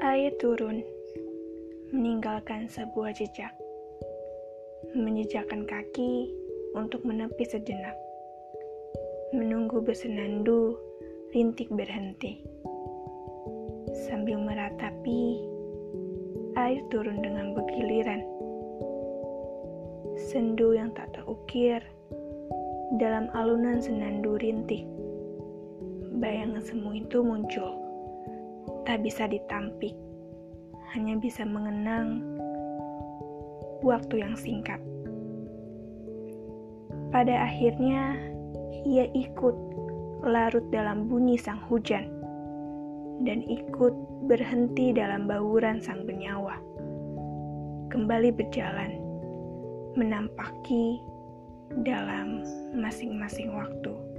Saya turun, meninggalkan sebuah jejak, menjejakkan kaki untuk menepi sejenak, menunggu bersenandu, rintik berhenti, sambil meratapi air turun dengan bergiliran, sendu yang tak terukir dalam alunan senandu rintik, bayangan semu itu muncul tak bisa ditampik, hanya bisa mengenang waktu yang singkat. Pada akhirnya, ia ikut larut dalam bunyi sang hujan dan ikut berhenti dalam bauran sang penyawa. Kembali berjalan, menampaki dalam masing-masing waktu.